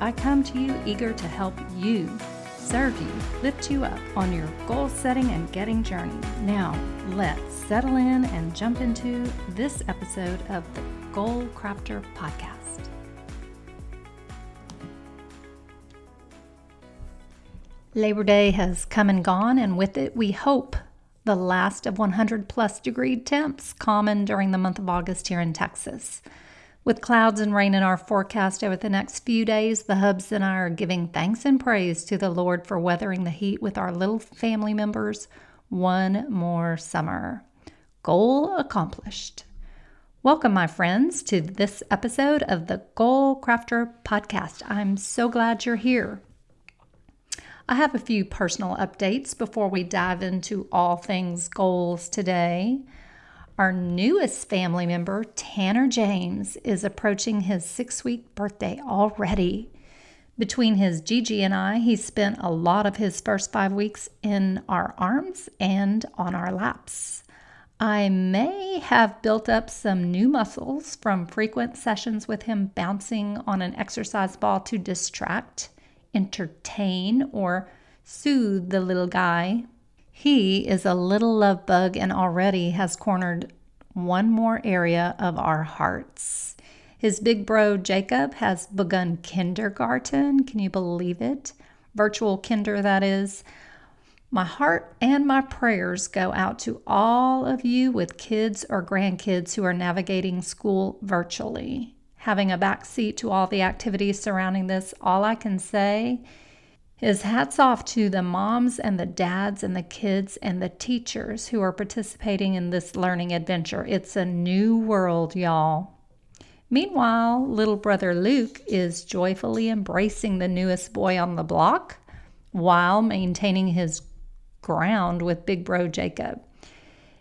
I come to you eager to help you, serve you, lift you up on your goal setting and getting journey. Now, let's settle in and jump into this episode of the Goal Crafter Podcast. Labor Day has come and gone, and with it, we hope the last of 100 plus degree temps common during the month of August here in Texas. With clouds and rain in our forecast over the next few days, the Hubs and I are giving thanks and praise to the Lord for weathering the heat with our little family members one more summer. Goal accomplished. Welcome, my friends, to this episode of the Goal Crafter podcast. I'm so glad you're here. I have a few personal updates before we dive into all things goals today. Our newest family member, Tanner James, is approaching his six week birthday already. Between his Gigi and I, he spent a lot of his first five weeks in our arms and on our laps. I may have built up some new muscles from frequent sessions with him bouncing on an exercise ball to distract, entertain, or soothe the little guy he is a little love bug and already has cornered one more area of our hearts. His big bro Jacob has begun kindergarten. Can you believe it? Virtual kinder, that is. My heart and my prayers go out to all of you with kids or grandkids who are navigating school virtually. Having a backseat to all the activities surrounding this, all I can say is hats off to the moms and the dads and the kids and the teachers who are participating in this learning adventure. It's a new world, y'all. Meanwhile, little brother Luke is joyfully embracing the newest boy on the block while maintaining his ground with big bro Jacob.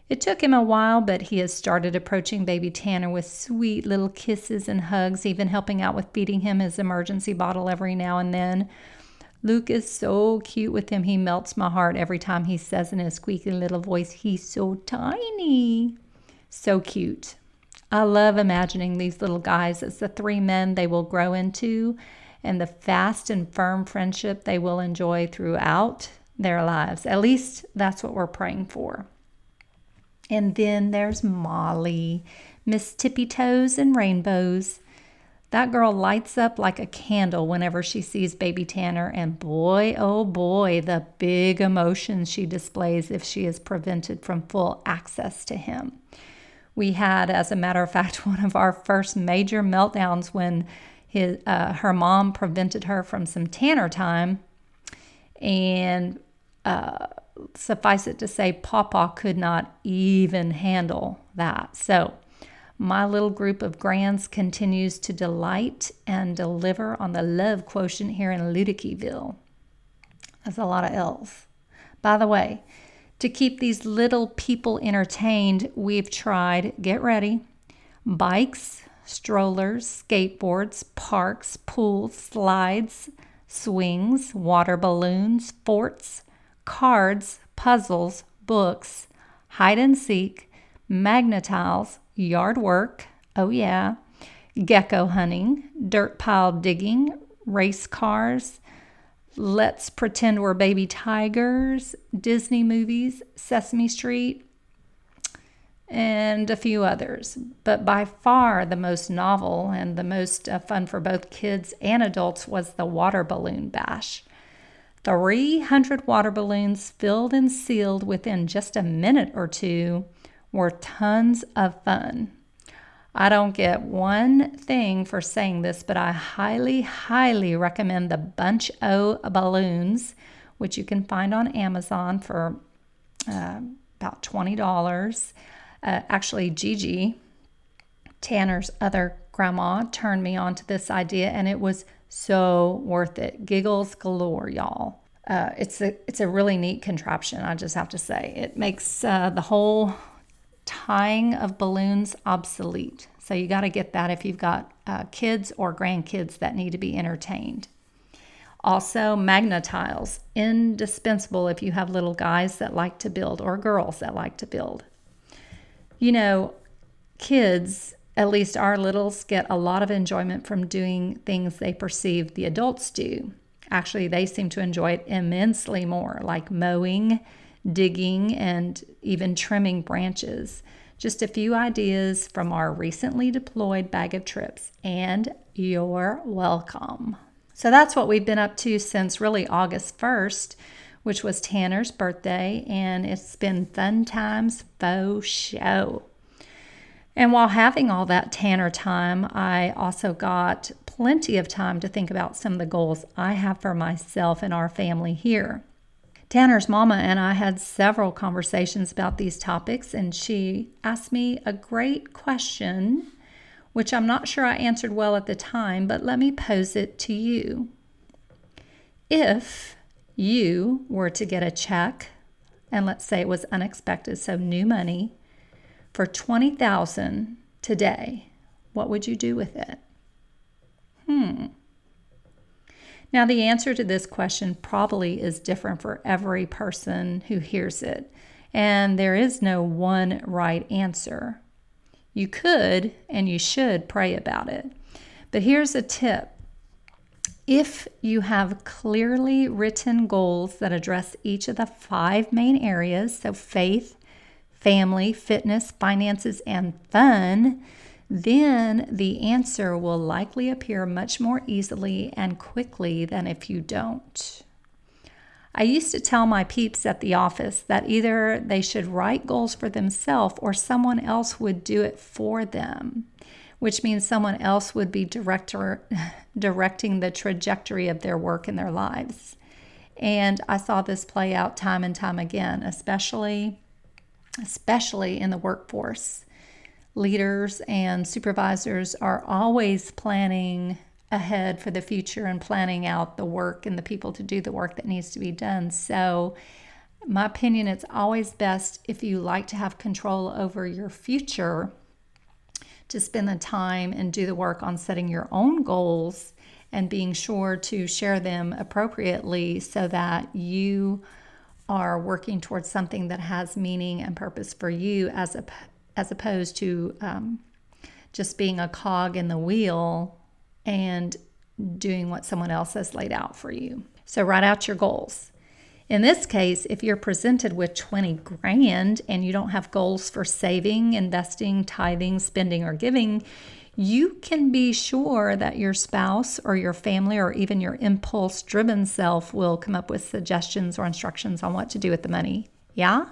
It took him a while, but he has started approaching baby Tanner with sweet little kisses and hugs, even helping out with feeding him his emergency bottle every now and then. Luke is so cute with him. He melts my heart every time he says in his squeaky little voice, He's so tiny. So cute. I love imagining these little guys as the three men they will grow into and the fast and firm friendship they will enjoy throughout their lives. At least that's what we're praying for. And then there's Molly, Miss Tippy Toes and Rainbows. That girl lights up like a candle whenever she sees baby Tanner, and boy, oh boy, the big emotions she displays if she is prevented from full access to him. We had, as a matter of fact, one of our first major meltdowns when his, uh, her mom prevented her from some Tanner time. And uh, suffice it to say, Papa could not even handle that. So, my little group of grands continues to delight and deliver on the love quotient here in Ludickyville. That's a lot of L's. By the way, to keep these little people entertained, we've tried, get ready, bikes, strollers, skateboards, parks, pools, slides, swings, water balloons, forts, cards, puzzles, books, hide and seek, Magna-Tiles, yard work, oh yeah, gecko hunting, dirt pile digging, race cars, let's pretend we're baby tigers, Disney movies, Sesame Street, and a few others. But by far the most novel and the most uh, fun for both kids and adults was the water balloon bash. 300 water balloons filled and sealed within just a minute or two were tons of fun. I don't get one thing for saying this, but I highly, highly recommend the Bunch O balloons, which you can find on Amazon for uh, about $20. Uh, actually, Gigi, Tanner's other grandma, turned me on to this idea, and it was So worth it. Giggles galore, y'all. Uh, it's a it's a really neat contraption. I just have to say, it makes uh, the whole tying of balloons obsolete. So you got to get that if you've got uh, kids or grandkids that need to be entertained. Also, Magna-Tiles, indispensable if you have little guys that like to build or girls that like to build. You know, kids, at least our littles, get a lot of enjoyment from doing things they perceive the adults do. Actually, they seem to enjoy it immensely more, like mowing, digging, and even trimming branches. Just a few ideas from our recently deployed bag of trips, and you're welcome. So that's what we've been up to since really August 1st, which was Tanner's birthday, and it's been fun times faux show. And while having all that Tanner time, I also got plenty of time to think about some of the goals I have for myself and our family here. Tanner's mama and I had several conversations about these topics, and she asked me a great question which I'm not sure I answered well at the time, but let me pose it to you. If you were to get a check, and let's say it was unexpected, so new money, for 20,000 today, what would you do with it? Now, the answer to this question probably is different for every person who hears it, and there is no one right answer. You could and you should pray about it. But here's a tip if you have clearly written goals that address each of the five main areas so faith, family, fitness, finances, and fun then the answer will likely appear much more easily and quickly than if you don't. I used to tell my peeps at the office that either they should write goals for themselves or someone else would do it for them, which means someone else would be director, directing the trajectory of their work in their lives. And I saw this play out time and time again, especially especially in the workforce. Leaders and supervisors are always planning ahead for the future and planning out the work and the people to do the work that needs to be done. So, my opinion, it's always best if you like to have control over your future to spend the time and do the work on setting your own goals and being sure to share them appropriately so that you are working towards something that has meaning and purpose for you as a, as opposed to um, just being a cog in the wheel and doing what someone else has laid out for you. So write out your goals. In this case, if you're presented with 20 grand and you don't have goals for saving, investing, tithing, spending, or giving, you can be sure that your spouse or your family or even your impulse driven self will come up with suggestions or instructions on what to do with the money. Yeah?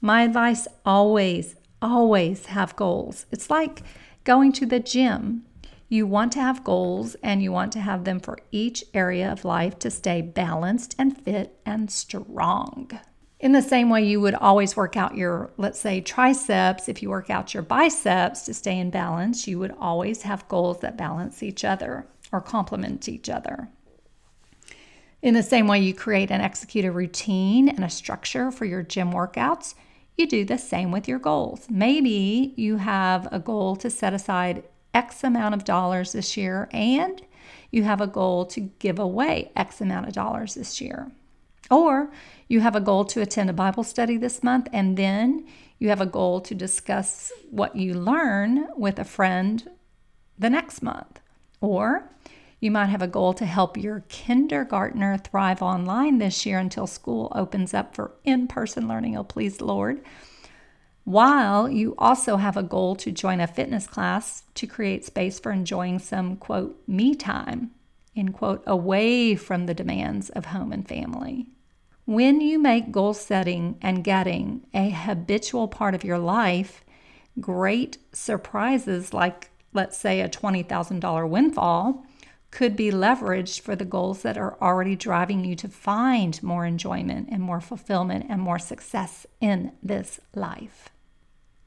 My advice always, always have goals. It's like going to the gym. You want to have goals and you want to have them for each area of life to stay balanced and fit and strong. In the same way, you would always work out your, let's say, triceps. If you work out your biceps to stay in balance, you would always have goals that balance each other or complement each other. In the same way, you create and execute a routine and a structure for your gym workouts. You do the same with your goals. Maybe you have a goal to set aside X amount of dollars this year and you have a goal to give away X amount of dollars this year. Or you have a goal to attend a Bible study this month and then you have a goal to discuss what you learn with a friend the next month. Or you might have a goal to help your kindergartner thrive online this year until school opens up for in person learning. Oh, please, Lord while you also have a goal to join a fitness class to create space for enjoying some quote me time in quote away from the demands of home and family. When you make goal setting and getting a habitual part of your life, great surprises like let's say a $20,000 windfall could be leveraged for the goals that are already driving you to find more enjoyment and more fulfillment and more success in this life.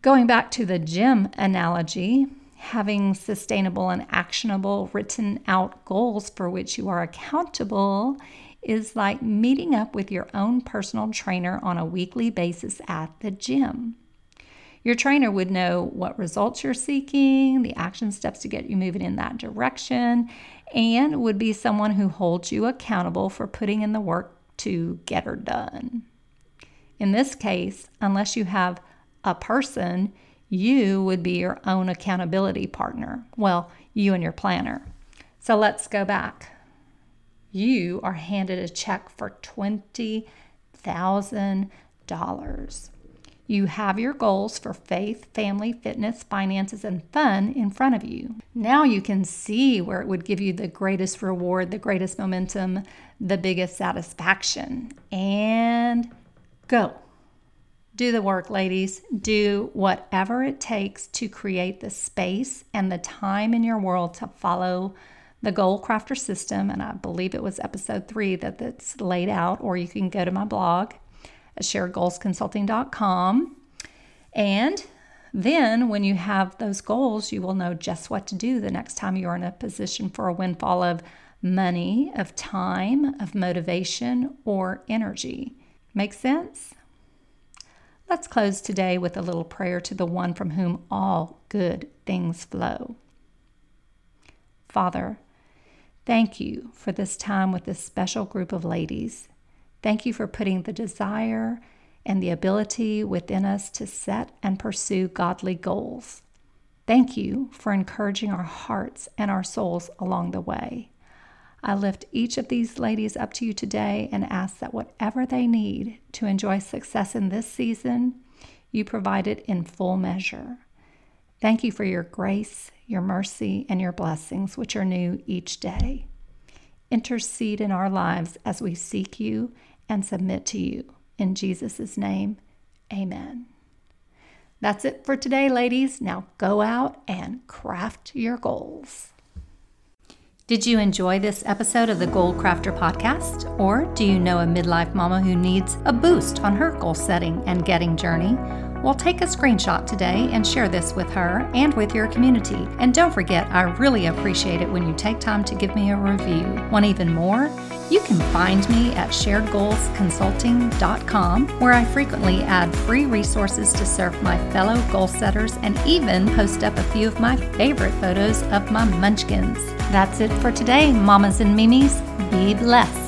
Going back to the gym analogy, having sustainable and actionable written out goals for which you are accountable is like meeting up with your own personal trainer on a weekly basis at the gym. Your trainer would know what results you're seeking, the action steps to get you moving in that direction, and would be someone who holds you accountable for putting in the work to get her done. In this case, unless you have a person, you would be your own accountability partner. Well, you and your planner. So let's go back. You are handed a check for $20,000. You have your goals for faith, family, fitness, finances, and fun in front of you. Now you can see where it would give you the greatest reward, the greatest momentum, the biggest satisfaction. And go. Do the work, ladies. Do whatever it takes to create the space and the time in your world to follow the Goal Crafter system. And I believe it was episode three that that's laid out, or you can go to my blog at sharedgoalsconsulting.com. And then, when you have those goals, you will know just what to do the next time you're in a position for a windfall of money, of time, of motivation, or energy. Make sense? Let's close today with a little prayer to the one from whom all good things flow. Father, thank you for this time with this special group of ladies. Thank you for putting the desire and the ability within us to set and pursue godly goals. Thank you for encouraging our hearts and our souls along the way. I lift each of these ladies up to you today and ask that whatever they need to enjoy success in this season, you provide it in full measure. Thank you for your grace, your mercy, and your blessings, which are new each day. Intercede in our lives as we seek you and submit to you. In Jesus' name, amen. That's it for today, ladies. Now go out and craft your goals. Did you enjoy this episode of the Goal Crafter podcast? Or do you know a midlife mama who needs a boost on her goal setting and getting journey? Well, take a screenshot today and share this with her and with your community. And don't forget, I really appreciate it when you take time to give me a review. Want even more? You can find me at sharedgoalsconsulting.com, where I frequently add free resources to serve my fellow goal setters and even post up a few of my favorite photos of my munchkins. That's it for today, mamas and mimis. Be blessed.